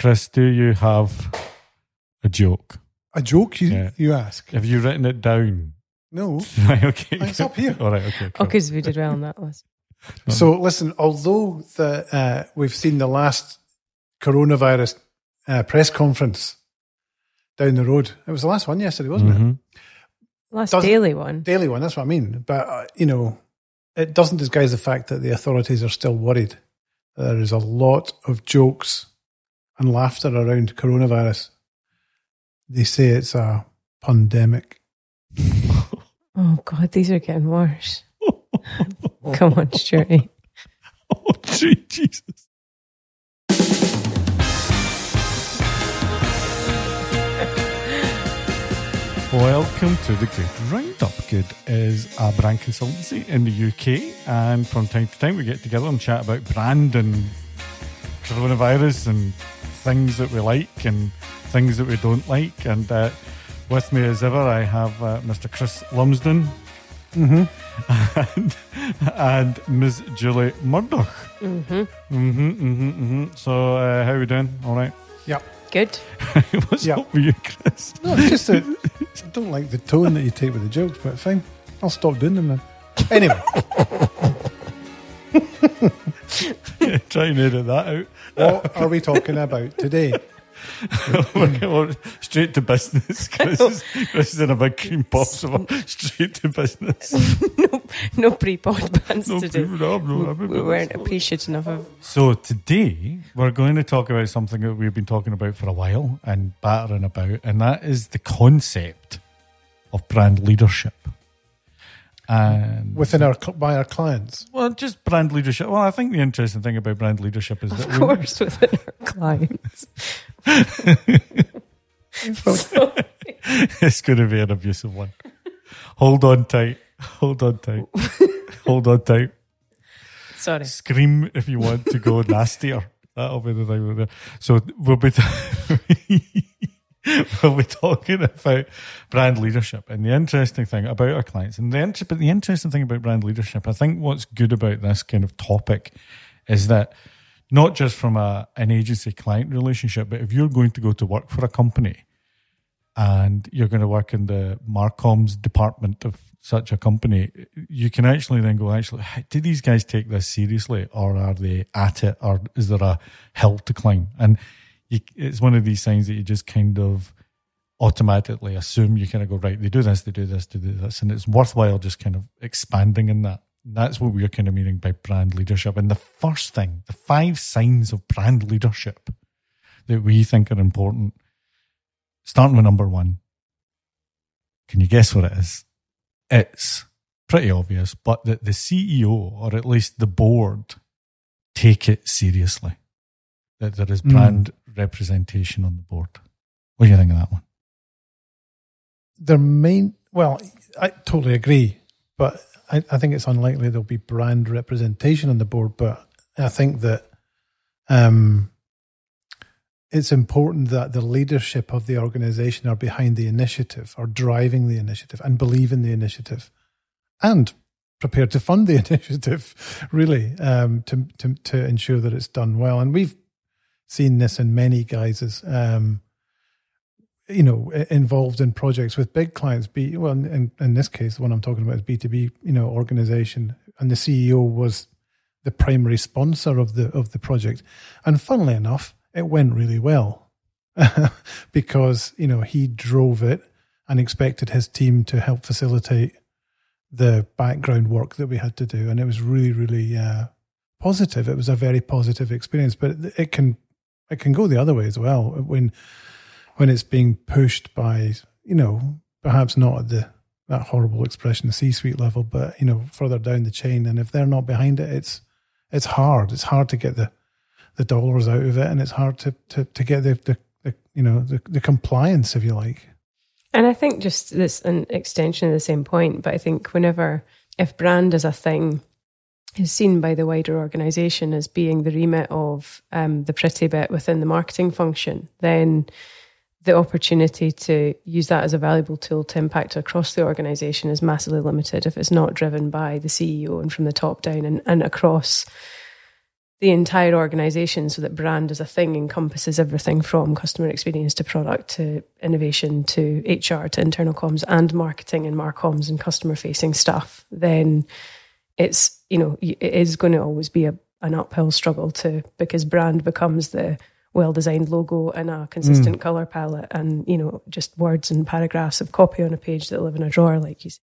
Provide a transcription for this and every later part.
Chris, do you have a joke? A joke, you, Yeah. you ask? Have you written it down? No. right, okay. It's up here. All right, okay. Oh, cool. because we did well on that list. So listen, although the uh, we've seen the last coronavirus uh, press conference down the road, it was the last one yesterday, wasn't it? Mhm. Last Doesn't- daily one. Daily one, that's what I mean. But uh, you know, it doesn't disguise the fact that the authorities are still worried. There is a lot of jokes and laughter around coronavirus. They say it's a pandemic. Oh God, these are getting worse. Come on, Stuarty. Oh, gee, Jesus. Welcome to the Good Roundup. Good is a brand consultancy in the UK, and from time to time we get together and chat about brand and coronavirus and things that we like and things that we don't like. And uh, with me as ever, I have uh, Mr. Chris Lumsden Mm-hmm. and, and Ms. Julie Murdoch. Mm-hmm. Mm-hmm, mm-hmm, mm-hmm. So, uh, how are we doing? All right. Yep. Good. What's Yeah. up with you, Chris? No, it's just that I don't like the tone that you take with the jokes, but fine. I'll stop doing them then. Anyway, Try and edit that out. what are we talking about today? Straight to business. Chris is, Chris is in a big cream pop, so straight to business. no, no pre-pod bands No, to do. no, no, We, we weren't appreciative enough of. So today we're going to talk about something that we've been talking about for a while and battering about, and that is the concept of brand leadership. And Within our by our clients. well, just brand leadership. Well, I think the interesting thing about brand leadership is that Of we- course, within our clients. it's going to be an abusive one. Hold on tight. Hold on tight. Hold on tight. Sorry. Scream if you want to go nastier. That'll be the thing. we'll. So we'll be we'll be talking about brand leadership and the interesting thing about our clients and the inter- but the interesting thing about brand leadership. I think what's good about this kind of topic is that not just from a an agency client relationship, but if you're going to go to work for a company and you're going to work in the Marcoms department of such a company, you can actually then go, actually, do these guys take this seriously or are they at it or is there a hill to climb? And you, it's one of these things that you just kind of automatically assume you kind of go, right, they do this, they do this, they do this. And it's worthwhile just kind of expanding in that. That's what we're kind of meaning by brand leadership. And the first thing, the five signs of brand leadership that we think are important, starting with number one. Can you guess what it is? It's pretty obvious, but that the CEO or at least the board take it seriously. That there is Mm. Representation on the board. What do you think of that one? Their main, well, I totally agree, but I, I think it's unlikely there'll be brand representation on the board. But I think that um, it's important that the leadership of the organization are behind the initiative, are driving the initiative, and believe in the initiative, and prepared to fund the initiative, really, um, to, to to ensure that it's done well. And we've seen this in many guises. Um, you know, involved in projects with big clients. Be well, in, in this case, the one I'm talking about is B two B. You know, organization, and the CEO was the primary sponsor of the of the project. And funnily enough, it went really well because you know he drove it and expected his team to help facilitate the background work that we had to do, and it was really, really uh, positive. It was a very positive experience, but it, it can it can go the other way as well when when it's being pushed by you know perhaps not at the that horrible expression the C-suite level, but you know further down the chain, and if they're not behind it, it's it's hard. It's hard to get the the dollars out of it, and it's hard to to, to get the, the, the you know the, the compliance, if you like. And I think just this an extension of the same point, but I think whenever if brand is a thing is seen by the wider organisation as being the remit of um, the pretty bit within the marketing function, then the opportunity to use that as a valuable tool to impact across the organisation is massively limited if it's not driven by the CEO and from the top down and, and across the entire organization so that brand as a thing encompasses everything from customer experience to product to innovation to HR to internal comms and marketing and marcoms and customer facing stuff, then it's, you know, it is going to always be a, an uphill struggle to because brand becomes the well designed logo and a consistent mm. color palette and, you know, just words and paragraphs of copy on a page that live in a drawer, like you said.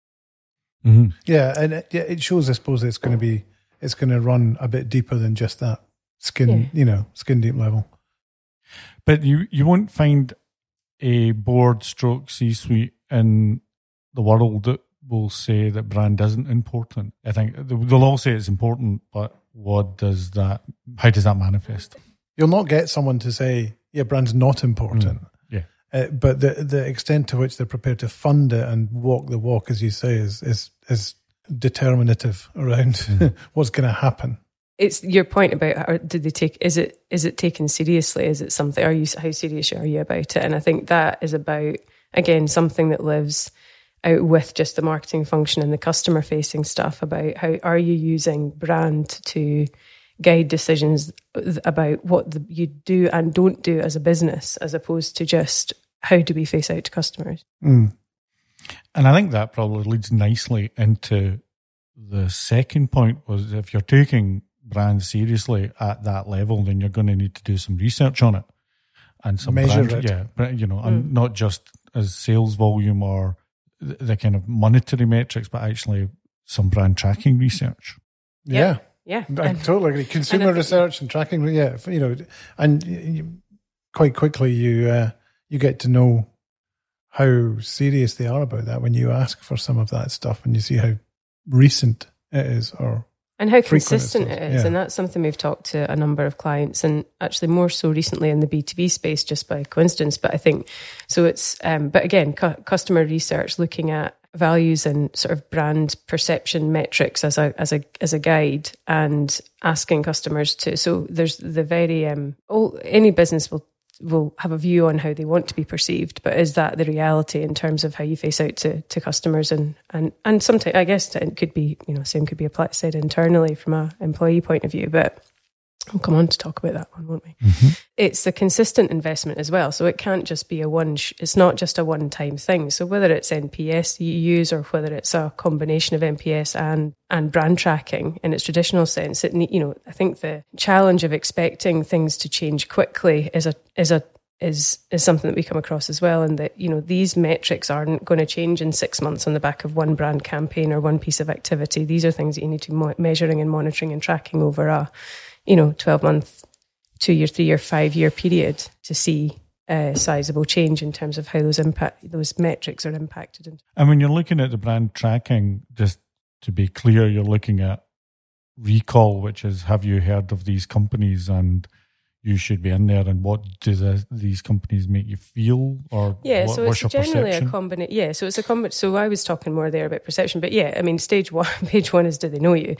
Mm-hmm. Yeah. And it, it shows, I suppose, it's going to be it's going to run a bit deeper than just that skin, yeah. you know, skin deep level. But you you won't find a board stroke C suite in the world that will say that brand isn't important. I think they'll all say it's important, but what does that? How does that manifest? You'll not get someone to say, "Yeah, brand's not important." Mm, yeah, uh, but the the extent to which they're prepared to fund it and walk the walk, as you say, is is is determinative around mm. what's going to happen. It's your point about how did they take is it is it taken seriously? Is it something are you how serious are you about it? And I think that is about again something that lives out with just the marketing function and the customer facing stuff about how are you using brand to guide decisions about what the, you do and don't do as a business as opposed to just how do we face out to customers mm. And I think that probably leads nicely into the second point was if you're taking brand seriously at that level, then you're going to need to do some research on it and some measure brand, it. Yeah, but you know, mm. and not just as sales volume or the, the, kind of monetary metrics, but actually some brand tracking research. Yeah. Yeah. I totally agree. Consumer and research and tracking, yeah, you know, and you, quite quickly you uh, you get to know how serious they are about that when you ask for some of that stuff and you see how recent it is or and how consistent it is. Yeah. And that's something we've talked to a number of clients and actually more so recently in the B2B space just by coincidence. But I think so it's, um, but again, cu- customer research looking at values and sort of brand perception metrics as a, as a, as a guide and asking customers to, so there's the very, um, all, any business will will have a view on how they want to be perceived, but is that the reality in terms of how you face out to, to customers? And and and sometimes I guess it could be you know same could be applied said internally from a employee point of view, but We'll come on to talk about that one, won't we? Mm-hmm. It's a consistent investment as well. So it can't just be a one, sh- it's not just a one time thing. So whether it's NPS you use or whether it's a combination of NPS and, and brand tracking in its traditional sense, it, you know, I think the challenge of expecting things to change quickly is a, is a, is is something that we come across as well, and that you know these metrics aren't going to change in six months on the back of one brand campaign or one piece of activity. These are things that you need to be measuring and monitoring and tracking over a you know, 12 month, two year, three year, five year period to see a sizable change in terms of how those impact those metrics are impacted. And when you're looking at the brand tracking, just to be clear, you're looking at recall, which is have you heard of these companies and you should be in there and what do the, these companies make you feel or yeah what, so it's generally perception? a combination yeah so it's a com- so i was talking more there about perception but yeah i mean stage one page one is do they know you?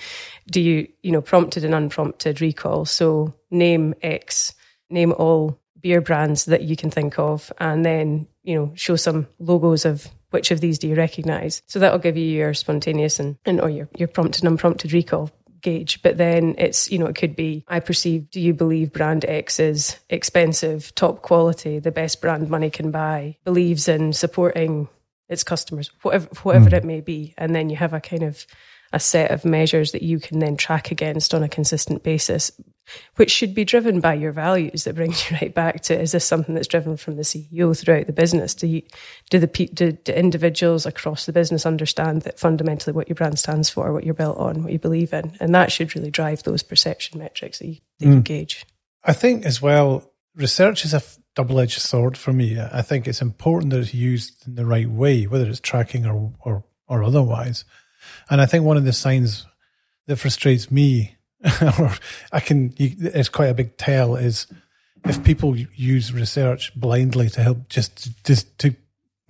Do you you know prompted and unprompted recall? So name x name all beer brands that you can think of and then you know show some logos of which of these do you recognize? So that'll give you your spontaneous and, and or your, your prompted and unprompted recall gauge. But then it's, you know, it could be, I perceive, do you believe brand X is expensive, top quality, the best brand money can buy, believes in supporting its customers, whatever, whatever mm. it may be. And then you have a kind of a set of measures that you can then track against on a consistent basis which should be driven by your values that brings you right back to is this something that's driven from the CEO throughout the business? Do you, do the do, do individuals across the business understand that fundamentally what your brand stands for, what you're built on, what you believe in, and that should really drive those perception metrics that you, that mm. you gauge. I think as well, research is a double edged sword for me. I think it's important that it's used in the right way, whether it's tracking or or or otherwise. And I think one of the signs that frustrates me or I can, it's quite a big tell is if people use research blindly to help just, just to,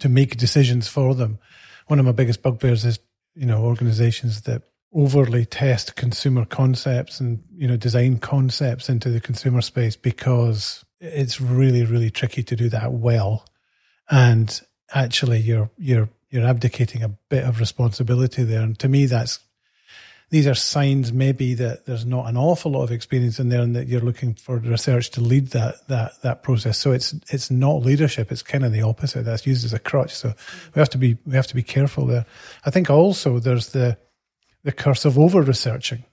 to make decisions for them. One of my biggest bugbears is, you know, organizations that overly test consumer concepts and, you know, design concepts into the consumer space because it's really, really tricky to do that well. And actually you're, you're, you're abdicating a bit of responsibility there. And to me, that's these are signs maybe that there's not an awful lot of experience in there and that you're looking for research to lead that that that process. So it's it's not leadership. It's kind of the opposite. That's used as a crutch. So we have to be we have to be careful there. I think also there's the the curse of over researching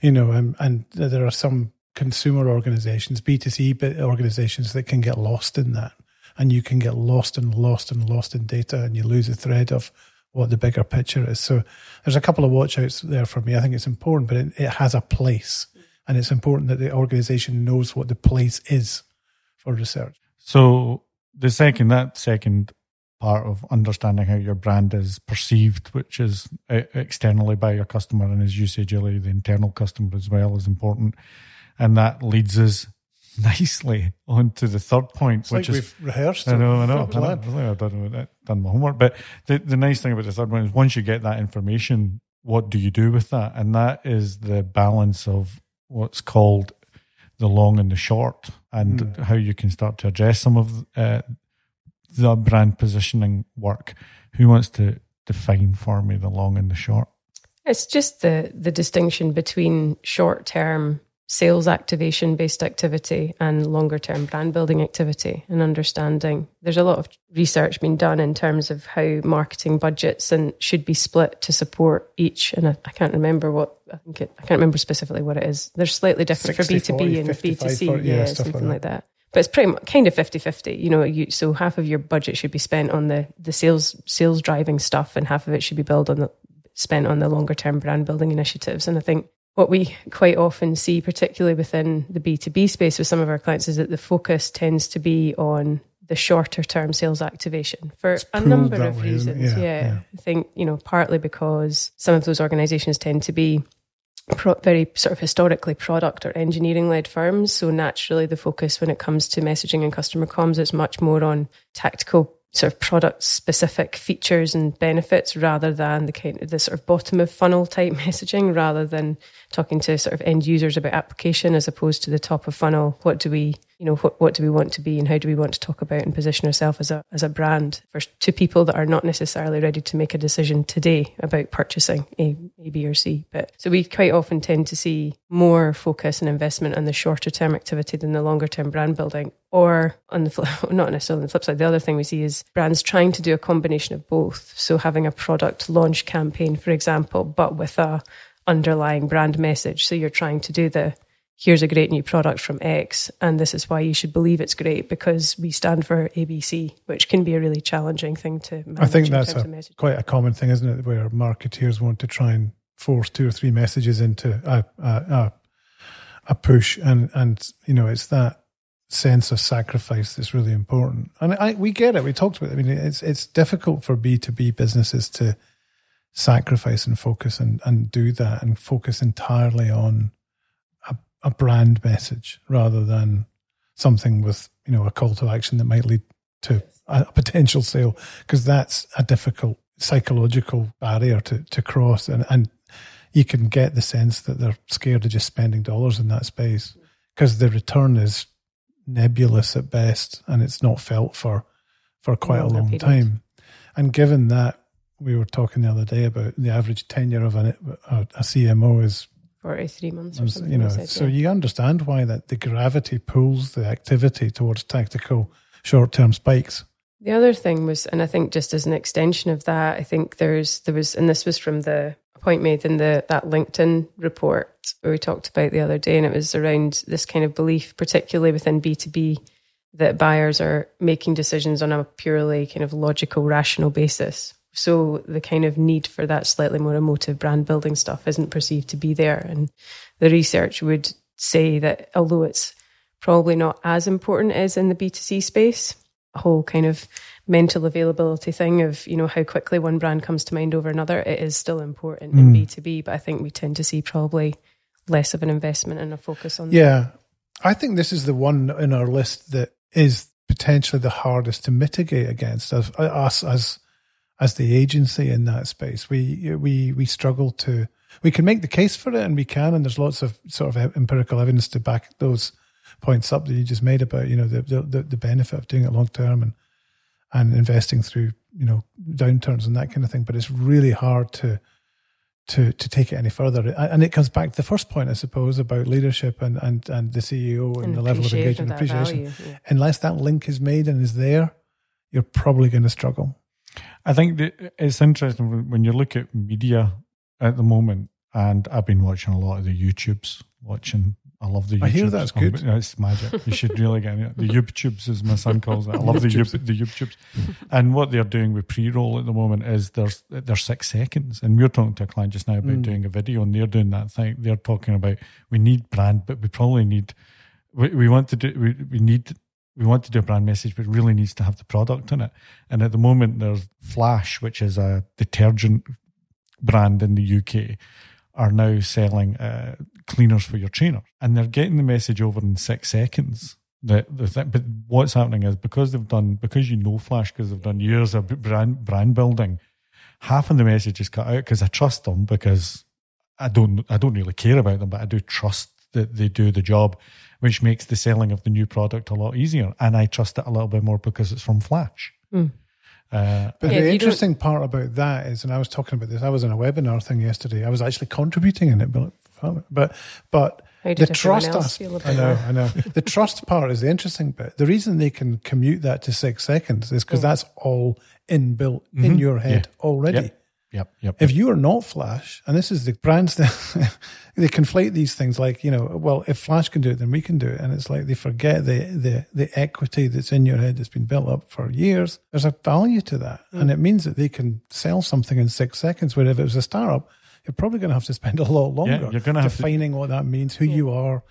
you know and, and there are some consumer organizations b2c organizations that can get lost in that. And you can get lost and lost and lost in data and you lose the thread of what the bigger picture is. So there's a couple of watchouts there for me. I think it's important, but it, it has a place. And it's important that the organization knows what the place is for research. So the second, that second part of understanding how your brand is perceived, which is uh, externally by your customer and as you say, Julie, the internal customer as well is important. And that leads us nicely onto the third point, it's which like is we've rehearsed. I know, I know. I, Well know. I think I've done, done my homework. But the, the nice thing about the third one is once you get that information, what do you do with that? And that is the balance of what's called the long and the short, and Mm. how you can start to address some of uh, the brand positioning work. Who wants to define for me the long and the short? It's just the the distinction between short term sales activation based activity and longer term brand building activity and understanding. There's a lot of research being done in terms of how marketing budgets and should be split to support each. And I, I can't remember what I think it, I can't remember specifically what it is. They're slightly different 60, for B2B 40, and 55, B2C. 40, yeah, yeah, stuff like something that. like that. But it's pretty much kind of 50-50. You know, you, so half of your budget should be spent on the, the sales sales driving stuff and half of it should be built on the spent on the longer term brand building initiatives. And I think what we quite often see, particularly within the B2B space with some of our clients, is that the focus tends to be on the shorter term sales activation for a number of way, reasons. Yeah, Yeah, yeah. I think, you know, partly because some of those organizations tend to be pro- very sort of historically product or engineering led firms. So naturally, the focus when it comes to messaging and customer comms is much more on tactical sort of product specific features and benefits rather than the kind of the sort of bottom of funnel type messaging rather than talking to sort of end users about application as opposed to the top of funnel. What do we you know what, what do we want to be and how do we want to talk about and position ourselves as a as a brand for to people that are not necessarily ready to make a decision today about purchasing a, a b or c. But so we quite often tend to see more focus and investment on the shorter term activity than the longer term brand building or on the flip, not necessarily on the flip side. The other thing we see is brands trying to do a combination of both. So having a product launch campaign for example but with a underlying brand message. So you're trying to do the here's a great new product from X, and this is why you should believe it's great because we stand for ABC, which can be a really challenging thing to manage. I think that's a, quite a common thing, isn't it? Where marketeers want to try and force two or three messages into a a, a, a push, and and you know it's that sense of sacrifice that's really important. And I, we get it. We talked about. It. I mean, it's it's difficult for B two B businesses to sacrifice and focus and and do that and focus entirely on a, brand message rather than something with you know a call to action that might lead to a, a potential sale because that's a difficult psychological barrier to, to cross. And, and you can get the sense that they're scared of just spending dollars in that space because the return is nebulous at best and it's not felt for for quite a long time. And given that we were talking the other day about the average tenure of an, a, a CMO is for three months or something. you know, said, so yeah. you understand why that the gravity pulls the activity towards tactical short-term spikes. The other thing was, and I think just as an extension of that, I think there's there was, and this was from the point made in the that LinkedIn report where we talked about the other day, and it was around this kind of belief, particularly within B two B, that buyers are making decisions on a purely kind of logical, rational basis. So the kind of need for that slightly more emotive brand building stuff isn't perceived to be there, and the research would say that although it's probably not as important as in the B2C space, a whole kind of mental availability thing of, you know, how quickly one brand comes to mind over another, it is still important in hmm. B2B, but I think we tend to see probably less of an investment and a focus on Yeah, I think this is the one in our list that is potentially the hardest to mitigate against as uh, us as as the agency in that space. We we we struggle to. We can make the case for it, and we can, and there's lots of sort of empirical evidence to back those points up that you just made about you know the the, the benefit of doing it long term and and investing through you know downturns and that kind of thing. But it's really hard to to to take it any further. And it comes back to the first point, I suppose, about leadership and and, and the CEO and, And the level of engagement, that appreciation. value, yeah. Unless that link is made and is there, you're probably going to struggle. I think that it's interesting when- you look at media at the moment, and I've been watching a lot of the YouTubes, watching. I love the. YouTubes. I hear that's good. It's magic. You should really get it. The YouTubes, as my son calls it. I love the. YouTube, the YouTubes. And what they're doing with pre-roll at the moment is there's there's six seconds, and we we're talking to a client just now about Mm. doing a video, and they're doing that thing. They're talking about we need brand, but we probably need we, we want to do we, we need we want to do a brand message, but really needs to have the product in it. And at the moment, there's Flash, which is a detergent brand in the UK, are now selling uh, cleaners for your trainer, and they're getting the message over in six seconds. The, the but what's happening is because they've done because you know Flash because they've done years of brand brand building, half of the message is cut out because I trust them because I don't I don't really care about them, but I do trust that they do the job, which makes the selling of the new product a lot easier, and I trust it a little bit more because it's from Flash. Mm. Uh, But Yeah, the you interesting part about that is, and I was talking about this, I was in a webinar thing yesterday. I was actually contributing in it, but but but the trust else as- feel about I know. I know. the trust part is the interesting bit. The reason they can commute that to six seconds is because that's all inbuilt in Mhm. your head already. Yep. Yep, yep. If you are not Flash, and this is the brands that they conflate these things like, you know, well, if Flash can do it, then we can do it. And it's like they forget the the the equity that's in your head that's been built up for years. There's a value to that. Hmm. And it means that they can sell something in six seconds. Where if it was a startup, you're probably going to have to spend a lot longer yeah, you're gonna have to- defining what that means, who you are.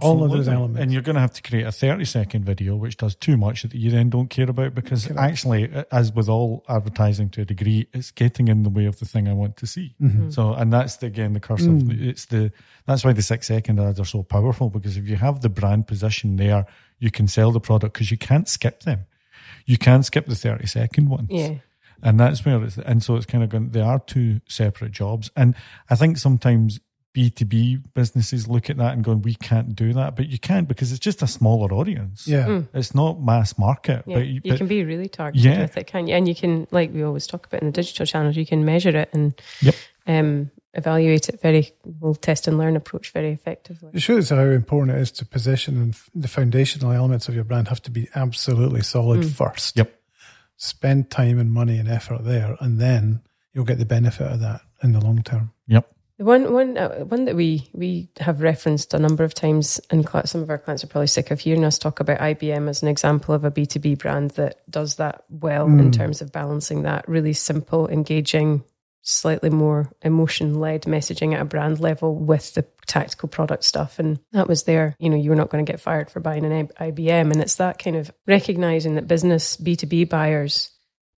All of those elements. And you're going to have to create a 30 second video, which does too much that you then don't care about because Correct. actually, as with all advertising to a degree, it's getting in the way of the thing I want to see. Mm-hmm. So, and that's the, again the curse of Mm. it's the that's why the six second ads are so powerful because if you have the brand position there, you can sell the product because you can't skip them. You can skip the 30 second ones. Yeah. And that's where it's, and so it's kind of going, they are two separate jobs. And I think sometimes B2B businesses look at that and going, we can't do that. But you can't because it's just a smaller audience. Yeah. It's not mass market. Yeah, but, you but can be really targeted Yeah. with it, can you? And you can, like we always talk about in the digital channels, you can measure it and Yep. um, evaluate it very, well, test and learn approach very effectively. It shows how important it is to position and the foundational elements of your brand have to be absolutely solid first. Yep. Spend time and money and effort there, and then you'll get the benefit of that in the long term. Yep. One, one, uh, one that we we have referenced a number of times, and some of our clients are probably sick of hearing us talk about IBM as an example of a B two B brand that does that well in terms of balancing that really simple, engaging, slightly more emotion led messaging at a brand level with the tactical product stuff. And that was there. You know, you were not going to get fired for buying an IBM, and it's that kind of recognizing that business B two B buyers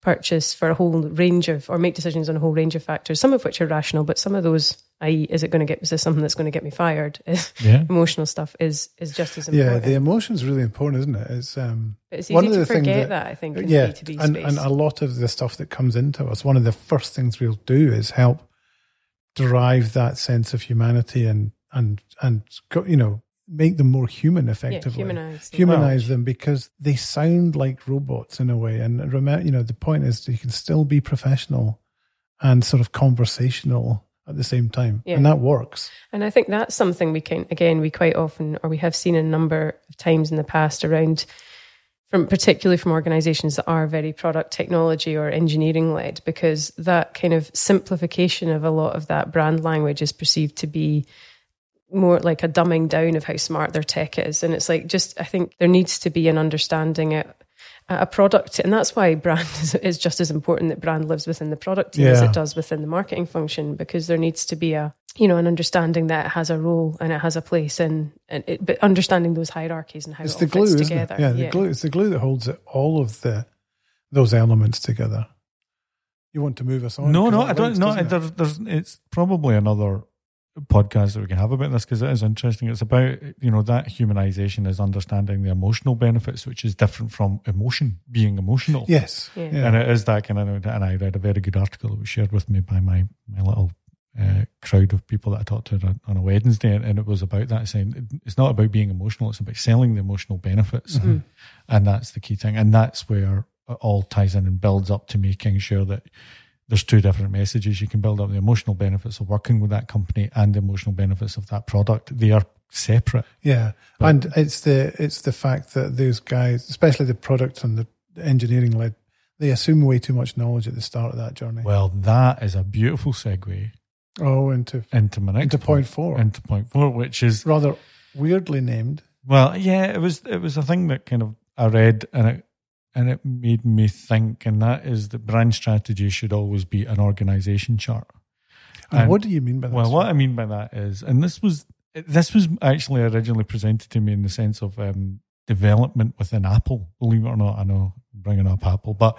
purchase for a whole range of or make decisions on a whole range of factors, some of which are rational, but some of those, i.e., is it going to get is this something that's going to get me fired? Yeah. Emotional stuff is is just as important Yeah, important. the emotion's really important, isn't it? It's um, but it's easy one of to the things forget that- that, I think in yeah, the B2B and, space. and a lot of the stuff that comes into us, one of the first things we'll do is help drive that sense of humanity and and and go- you know make them more human yeah, effectively. humanize. yeah. humanize them because they sound like robots in a way. And remember, you know, the point is you can still be professional and sort of conversational at the same time, Yeah. and that works. And I think that's something we can, again, we quite often, or we have seen a number of times in the past around, from particularly from organizations that are very product technology or engineering led, because that kind of simplification of a lot of that brand language is perceived to be more like a dumbing down of how smart their tech is. And it's like, just, I think there needs to be an understanding at a product, and that's why brand is, is just as important that brand lives within the product team as it does within the marketing function, because there needs to be a you know an understanding that it has a role and it has a place, and, and it, but understanding those hierarchies and how It's it the all glue, fits together. it? Yeah, the glue. It's the glue that holds it, all of the those elements together. You want to move us on? No, no, I don't. links, No, it? there's, there's, it's probably another podcast that we can have about this because it is interesting. It's about you know that humanization is understanding the emotional benefits, which is different from emotion being emotional. Yes. Yeah. Yeah. And it is that kind of. And I read a very good article that was shared with me by my my little uh, crowd of people that I talked to on a, on a Wednesday, and, and it was about that saying it's not about being emotional; it's about selling the emotional benefits, Mm-hmm. and that's the key thing. And that's where it all ties in and builds up to making sure that there's two different messages. You can build up the emotional benefits of working with that company and the emotional benefits of that product. They are separate. Yeah, But- and it's the it's the fact that those guys, especially the product and the engineering led, they assume way too much knowledge at the start of that journey. Well, that is a beautiful segue oh, into into my next into point four, into point four, which is rather weirdly named. well, yeah, it was it was a thing that kind of I read and it and it made me think, and that is that brand strategy should always be an organization chart. And And- what do you mean by that? Well, what? I mean by that is, and this was this was actually originally presented to me in the sense of um, development within Apple. Believe it or not, I know I'm bringing up Apple, but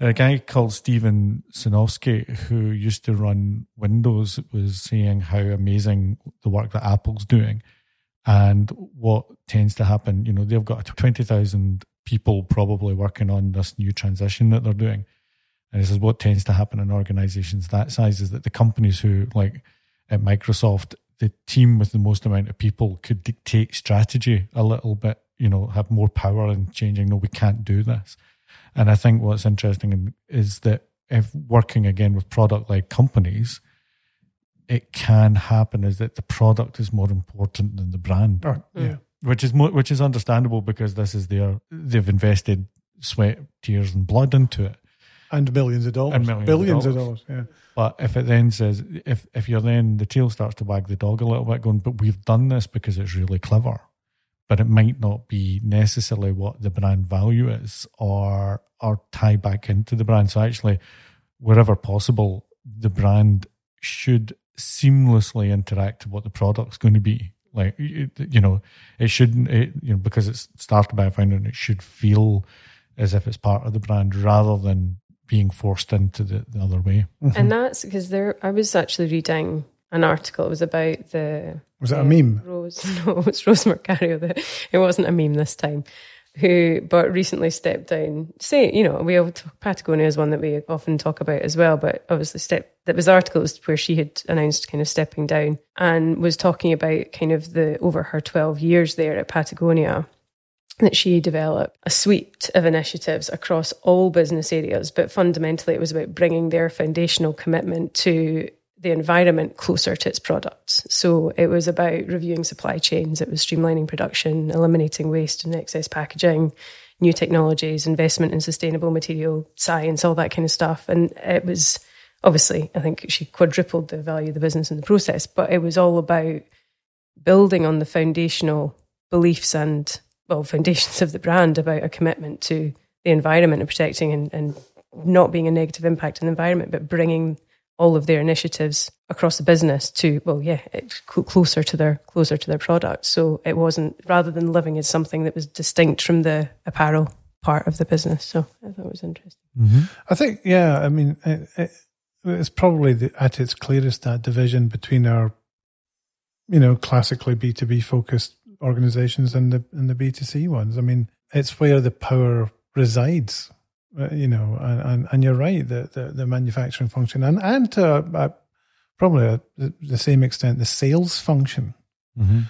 a guy called Steven Sinofsky who used to run Windows was saying how amazing the work that Apple's doing, and what tends to happen. You know, they've got twenty thousand people probably working on this new transition that they're doing. And this is what tends to happen in organizations that size is that the companies who, like at Microsoft, the team with the most amount of people could dictate strategy a little bit, you know, have more power in changing, no, we can't do this. And I think what's interesting is that if working again with product like companies, it can happen is that the product is more important than the brand Or- mm. yeah, which is mo- which is understandable because this is their they've invested sweat, tears, and blood into it. and millions of dollars, And millions of billions of dollars. dollars. Yeah, But if it then says if if you're then the tail starts to wag the dog a little bit, going, but we've done this because it's really clever, but it might not be necessarily what the brand value is, or or tie back into the brand. So actually, wherever possible, the brand should seamlessly interact with what the product's going to be. Like you you know, it shouldn't it, you know because it's started by a founder, and it should feel as if it's part of the brand rather than being forced into the, the other way. And that's because there, I was actually reading an article. It was about the was that a uh, meme? Rose, no, it was Rose Marcario. That it wasn't a meme this time. Who, but recently stepped down. Say, you know, we all talk, Patagonia is one that we often talk about as well. But obviously, step that was articles where she had announced kind of stepping down and was talking about kind of the over her twelve years there at Patagonia that she developed a suite of initiatives across all business areas, but fundamentally it was about bringing their foundational commitment to the environment closer to its products. So it was about reviewing supply chains, it was streamlining production, eliminating waste and excess packaging, new technologies, investment in sustainable material science, all that kind of stuff. And it was obviously, I think she quadrupled the value of the business in the process, but it was all about building on the foundational beliefs and well foundations of the brand about a commitment to the environment and protecting and, and not being a negative impact on the environment but bringing all of their initiatives across the business to well yeah it, cl- closer to their closer to their product so it wasn't rather than living as something that was distinct from the apparel part of the business so i thought it was interesting mm-hmm. I think, yeah. I mean, it, it, it's probably the, at its clearest that division between our, you know, classically B two B focused organizations and the and the B two C ones. I mean, it's where the power resides. Uh, You know, and, and, you're right. The, the the manufacturing function and and to uh, probably a, the, the same extent the sales function Mm-hmm.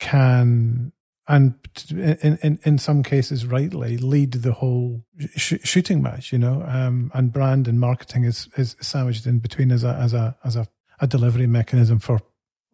can and in, in in some cases rightly lead the whole sh- shooting match you know um and brand and marketing is is sandwiched in between as a as a as a, a delivery mechanism for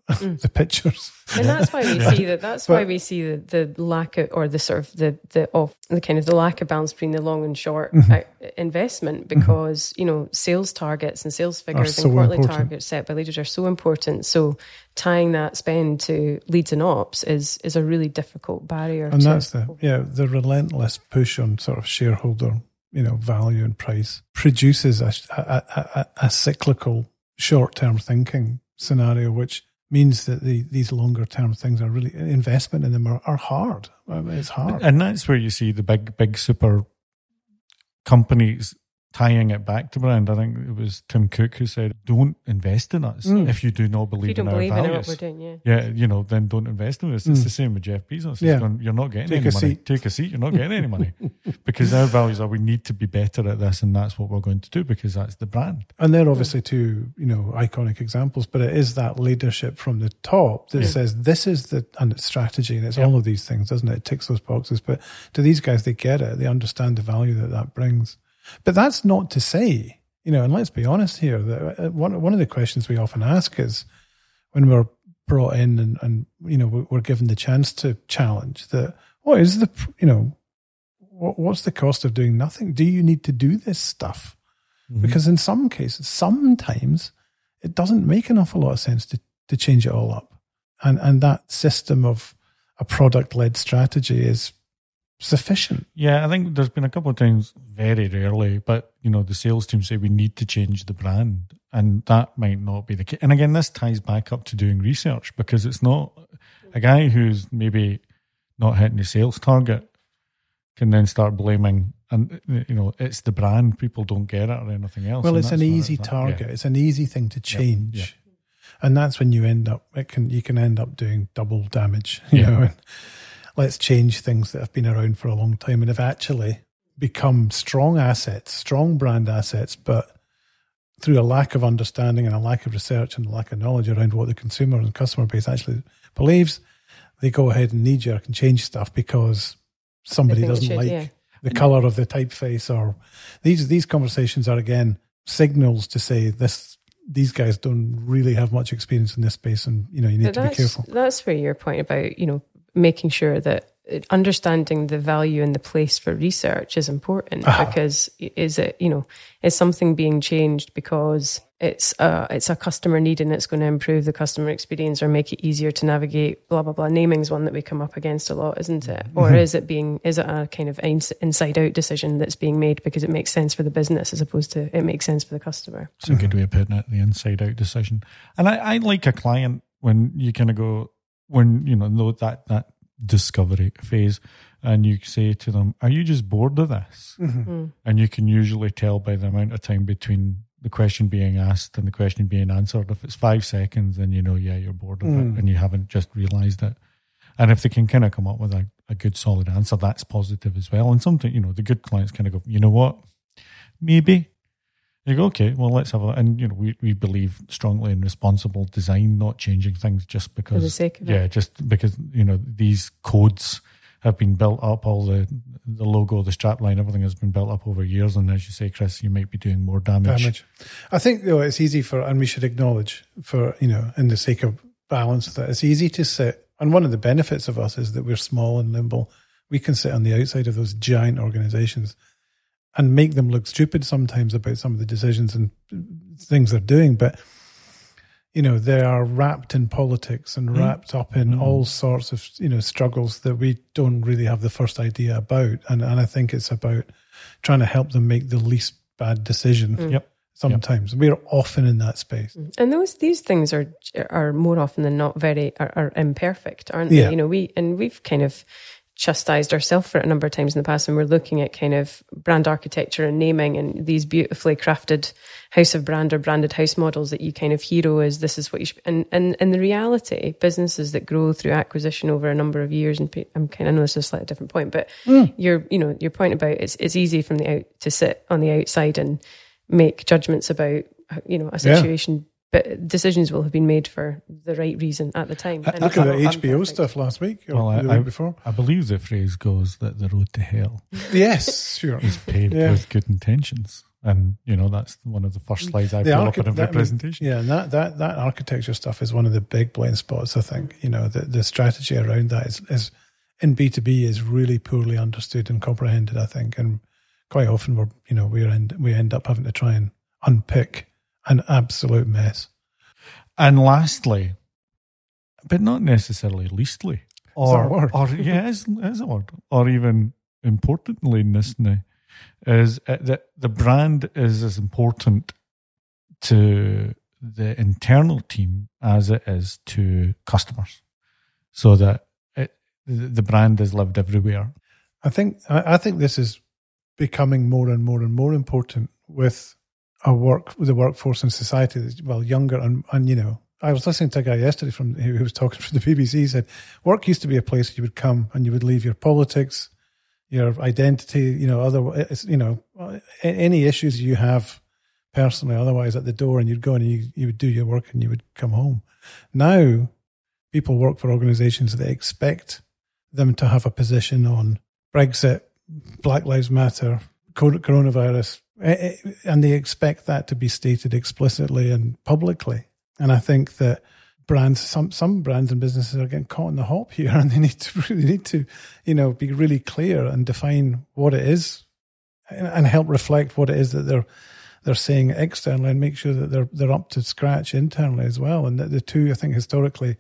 Mm. the pictures and that's why we Yeah. see that that's why we see the, the lack of or the sort of the the of the kind of the lack of balance between the long and short Mhm. uh, investment because you know sales targets and sales figures so and quarterly important. targets set by leaders are so important so tying that spend to leads and ops is is a really difficult barrier and that's the yeah the relentless push on sort of shareholder you know value and price produces a a, a, a cyclical short term thinking scenario which means that the these longer term things are really investment in them are, are hard. It's hard. And that's where you see the big, big super companies tying it back to brand. I think it was Tim Cook who said, "Don't invest in us Mm. if you do not if believe you don't in our believe in values." we're doing yeah yeah, you know, then don't invest in us. It's Mm. the same with Jeff Bezos. Yeah. going, you're not getting Take any a money. seat. Take a seat. You're not getting any money because our values are we need to be better at this, and that's what we're going to do because that's the brand. And they're obviously two, you know, iconic examples, but it is that leadership from the top that Yeah. says this is the and it's strategy and it's all of these things, doesn't it? It ticks those boxes. But to these guys, they get it. They understand the value that that brings. But that's not to say, You know, and let's be honest here. That uh, one one of the questions we often ask is when we're brought in and, and you know we're given the chance to challenge that what is the you know what, what's the cost of doing nothing? Do you need to do this stuff? Mm-hmm. Because in some cases, sometimes it doesn't make an awful lot of sense to to change it all up, and and that system of a product led strategy is sufficient. Yeah, I think there's been a couple of times, very rarely, but you know, the sales team say we need to change the brand, and that might not be the case. And again, this ties back up to doing research because it's not a guy who's maybe not hitting the sales target can then start blaming and you know it's the brand people don't get it or anything else well it's an easy target yeah. it's an easy thing to change yeah. Yeah. and that's when you end up it can you can end up doing double damage you know and let's change things that have been around for a long time and have actually become strong assets strong brand assets but through a lack of understanding and a lack of research and a lack of knowledge around what the consumer and customer base actually believes they go ahead and knee jerk and change stuff because somebody doesn't should, like yeah. the mm-hmm. color of the typeface or these these conversations are again signals to say this these guys don't really have much experience in this space and you know you need but to be careful that's where your point about you know making sure that understanding the value and the place for research is important uh-huh. because is it you know is something being changed because it's a it's a customer need and it's going to improve the customer experience or make it easier to navigate blah blah blah naming's one that we come up against a lot isn't it or mm-hmm. is it being is it a kind of inside out decision that's being made because it makes sense for the business as opposed to it makes sense for the customer it's a good way of putting it the inside out decision and i, I like a client when you kind of go when you know that that discovery phase and you say to them are you just bored of this mm-hmm. mm. and you can usually tell by the amount of time between the question being asked and the question being answered. If it's five seconds, then you know, yeah, you're bored of mm. it and you haven't just realized it. And if they can kind of come up with a, a good solid answer, that's positive as well. And something, you know, the good clients kind of go, you know what, maybe. You go, okay, well, let's have a, and you know, we, we believe strongly in responsible design, not changing things just because, For the sake of yeah, it. just because, you know, these codes have been built up. All the the logo, the strapline, everything has been built up over years. And as you say, Chris, you might be doing more damage. Damage. I think though it's easy for, and we should acknowledge for you know, in the sake of balance, that it's easy to sit. And one of the benefits of us is that we're small and nimble. We can sit on the outside of those giant organizations and make them look stupid sometimes about some of the decisions and things they're doing, but you know they are wrapped in politics and mm. wrapped up in mm. all sorts of you know struggles that we don't really have the first idea about and and I think it's about trying to help them make the least bad decision mm. yep sometimes yep. we're often in that space mm. and those these things are are more often than not very are, are imperfect aren't they yeah. you know we and we've kind of chastised ourselves for it a number of times in the past when we're looking at kind of brand architecture and naming and these beautifully crafted house of brand or branded house models that you kind of hero is this is what you should and and in the reality businesses that grow through acquisition over a number of years and I'm kind of I know this is a slightly different point but mm. your you know your point about it's it's easy from the out to sit on the outside and make judgments about you know a situation but decisions will have been made for the right reason at the time. I, look at the HBO stuff last week or well, the I, week before. I believe the phrase goes that the road to hell. yes, sure. Is paved yeah. with good intentions. And you know that's one of the first slides I put up in every that, presentation. yeah, and that, that that architecture stuff is one of the big blind spots. I think you know the the strategy around that is, is in B two B is really poorly understood and comprehended. I think, and quite often we're you know we end we end up having to try and unpick an absolute mess. And lastly, but not necessarily leastly, or, or yeah, a word, or even importantly now, is uh, that the brand is as important to the internal team as it is to customers, so that it, the brand is lived everywhere. I think I think this is becoming more and more and more important with a work the workforce and society that's well younger and and you know I was listening to a guy yesterday from who was talking from the BBC. He said work used to be a place you would come and you would leave your politics, your identity, you know, other you know any issues you have personally, otherwise at the door, and you'd go and you you would do your work and you would come home. Now, people work for organisations that expect them to have a position on Brexit, Black Lives Matter, coronavirus, and they expect that to be stated explicitly and publicly. And I think that brands, some some brands and businesses are getting caught in the hop here, and they need to really need to, you know, be really clear and define what it is, and, and help reflect what it is that they're they're saying externally, and make sure that they're they're up to scratch internally as well. And the two, I think, historically,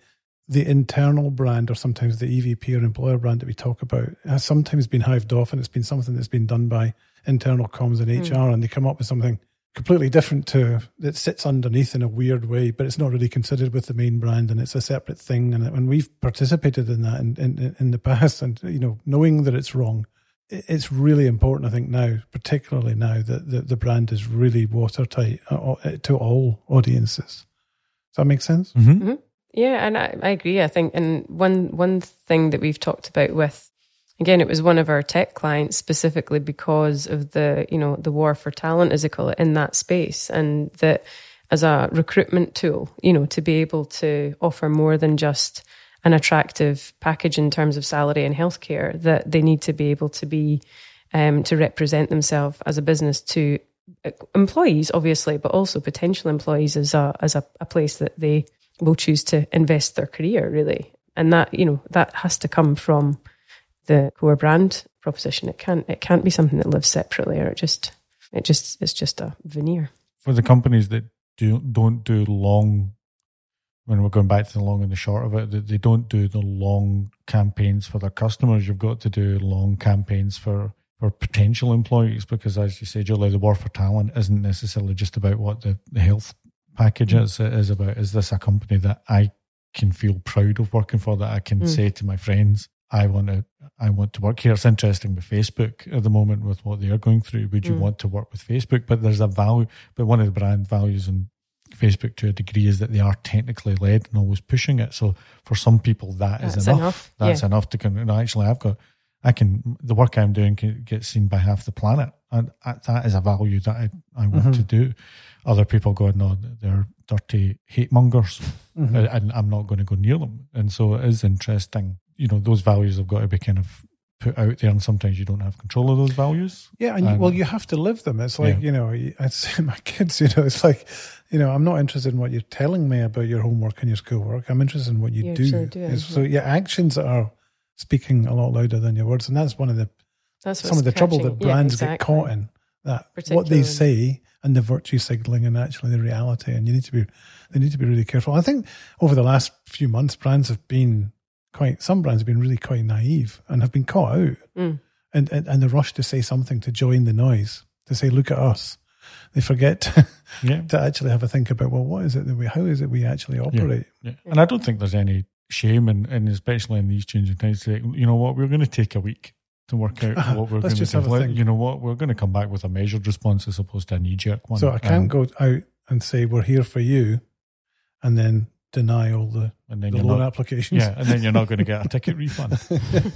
the internal brand or sometimes the EVP or employer brand that we talk about has sometimes been hived off, and it's been something that's been done by internal comms and HR, mm. and they come up with something completely different to that sits underneath in a weird way, but it's not really considered with the main brand, and it's a separate thing. And when we've participated in that in, in, in the past, and you know, knowing that it's wrong, it's really important. I think now, particularly now, that the, the brand is really watertight uh, uh, to all audiences. Does that make sense? Mm-hmm. Mm-hmm. Yeah, and I, I agree. I think, and one one thing that we've talked about with again, it was one of our tech clients specifically because of the, you know, the war for talent, as they call it, in that space. And that as a recruitment tool, you know, to be able to offer more than just an attractive package in terms of salary and healthcare, that they need to be able to be, um, to represent themselves as a business to uh, employees, obviously, but also potential employees as a, as a, a place that they will choose to invest their career, really. And that, you know, that has to come from the core brand proposition. It can't it can't be something that lives separately, or it just it just it's just a veneer for the companies that do don't do long. When we're going back to the long and the short of it, that they don't do the long campaigns for their customers. You've got to do long campaigns for for potential employees because, as you say, Julie, the war for talent isn't necessarily just about what the, the health package mm. is. It is about is this a company that I can feel proud of working for, that I can mm. say to my friends, I want to I want to work here. It's interesting with Facebook at the moment with what they are going through. Would you mm. want to work with Facebook? But there's a value. But one of the brand values in Facebook to a degree is that they are technically led and always pushing it. So for some people, that That's is enough. enough. That's yeah. enough to. Con- actually, I've got. I can the work I'm doing can get seen by half the planet, and that is a value that I, I want mm-hmm. to do. Other people go, no, they're dirty hate mongers, mm-hmm. and I'm not going to go near them. And so it is interesting you know those values have got to be kind of put out there, and sometimes you don't have control of those values. Yeah, and, and um, well, you have to live them. It's like yeah. you know, I say my kids, you know, it's like you know, I'm not interested in what you're telling me about your homework and your schoolwork. I'm interested in what you do. Doing, so your actions are speaking a lot louder than your words, and that's one of the that's some of the trouble that brands yeah, exactly. get caught in. That what they say and the virtue signaling and actually the reality, and you need to be they need to be really careful. I think over the last few months, brands have been quite some brands have been really quite naive and have been caught out mm. and, and and the rush to say something to join the noise to say look at us they forget to, yeah. to actually have a think about well what is it that we how is it we actually operate yeah. Yeah. and i don't think there's any shame and and especially in these changing times say you know what we're going to take a week to work out what we're going to do. You know what? We're going to come back with a measured response as opposed to a knee jerk one. So I can't um, go out and say we're here for you, and then deny all the, and then the loan not, applications. Yeah, and then you're not going to get a ticket refund.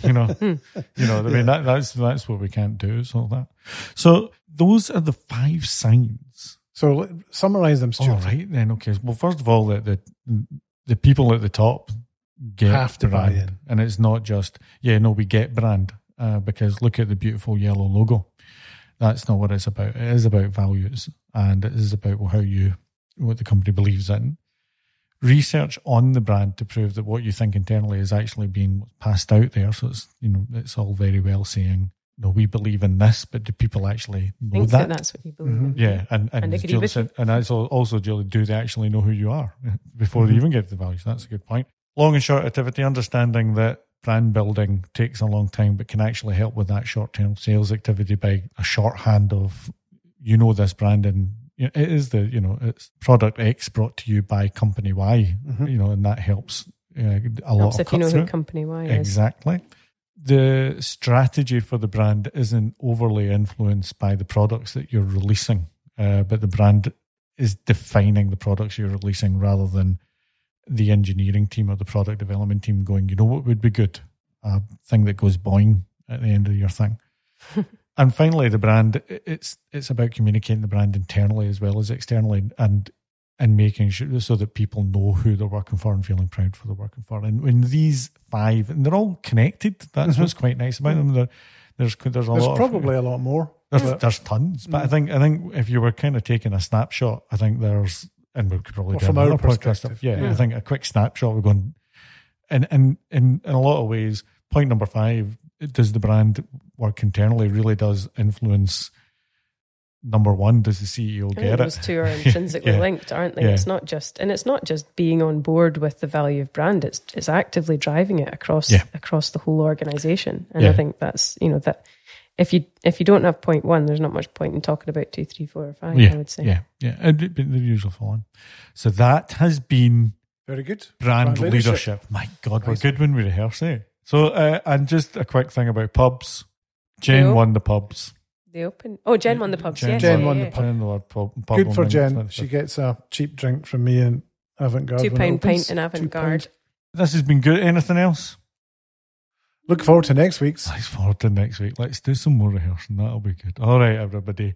you know, you know. I mean, that, that's that's what we can't do. Is all that. So those are the five signs. So summarize them, Stuart. All right, then. Okay. Well, first of all, the the, the people at the top get have to brand, buy in, and it's not just yeah. No, we get brand uh, because look at the beautiful yellow logo. That's not what it's about. It is about values, and it is about how you what the company believes in research on the brand to prove that what you think internally is actually being passed out there. So it's you know it's all very well saying no, we believe in this, but do people actually know Think that? that? That's what you believe. Mm-hmm. Yeah, and and, and Julie said, and also also Julie, do they actually know who you are before mm-hmm. they even get the values? That's a good point. Long and short activity, understanding that brand building takes a long time, but can actually help with that short term sales activity by a shorthand of you know this brand and you know, it is the you know it's product X brought to you by company Y, mm-hmm. you know, and that helps uh, a helps lot. if you know who company Y is. Exactly. The strategy for the brand isn't overly influenced by the products that you're releasing, uh, but the brand is defining the products you're releasing rather than the engineering team or the product development team going, you know what would be good? A thing that goes boing at the end of your thing. and finally, the brand it's it's about communicating the brand internally as well as externally, and and making sure so that people know who they're working for and feeling proud for they're working for. And when these five, and they're all connected, that's mm-hmm. what's quite nice about them. They're There's there's a There's lot. probably of, a lot more. there's, but- there's tons, but I Mm. think I think if you were kind of taking a snapshot, I think there's and we could probably Well, do from another our podcast. yeah, yeah. I think a quick snapshot. We're going, and and in in a lot of ways, point number five does the brand work internally really does influence. Number one, does the CEO I think get those it? two are intrinsically Yeah. linked, aren't they? Yeah. It's not just, and it's not just being on board with the value of brand. It's it's actively driving it across Yeah. across the whole organization. And Yeah. I think that's you know that if you if you don't have point one, there's not much point in talking about two, three, four, or five. Yeah, I would say. Yeah, yeah, and the the usual following. So that has been Very good. brand, Brand leadership. leadership. My God, we're good when we rehearse, eh? So, uh, and just a quick thing about pubs. Jen No. won the pubs. The open. Oh, Jen won the pubs. Jen, yes, Jen yeah, won yeah, the yeah. pub. Jen won the pub. pub Good for woman. Jen. She gets a cheap drink from me and Avant Garde. Two when it pound pint in Avant Garde. This has been good. Anything else? Look forward to next week's. Let's forward to next week. Let's do some more rehearsing. That'll be good. All right, everybody.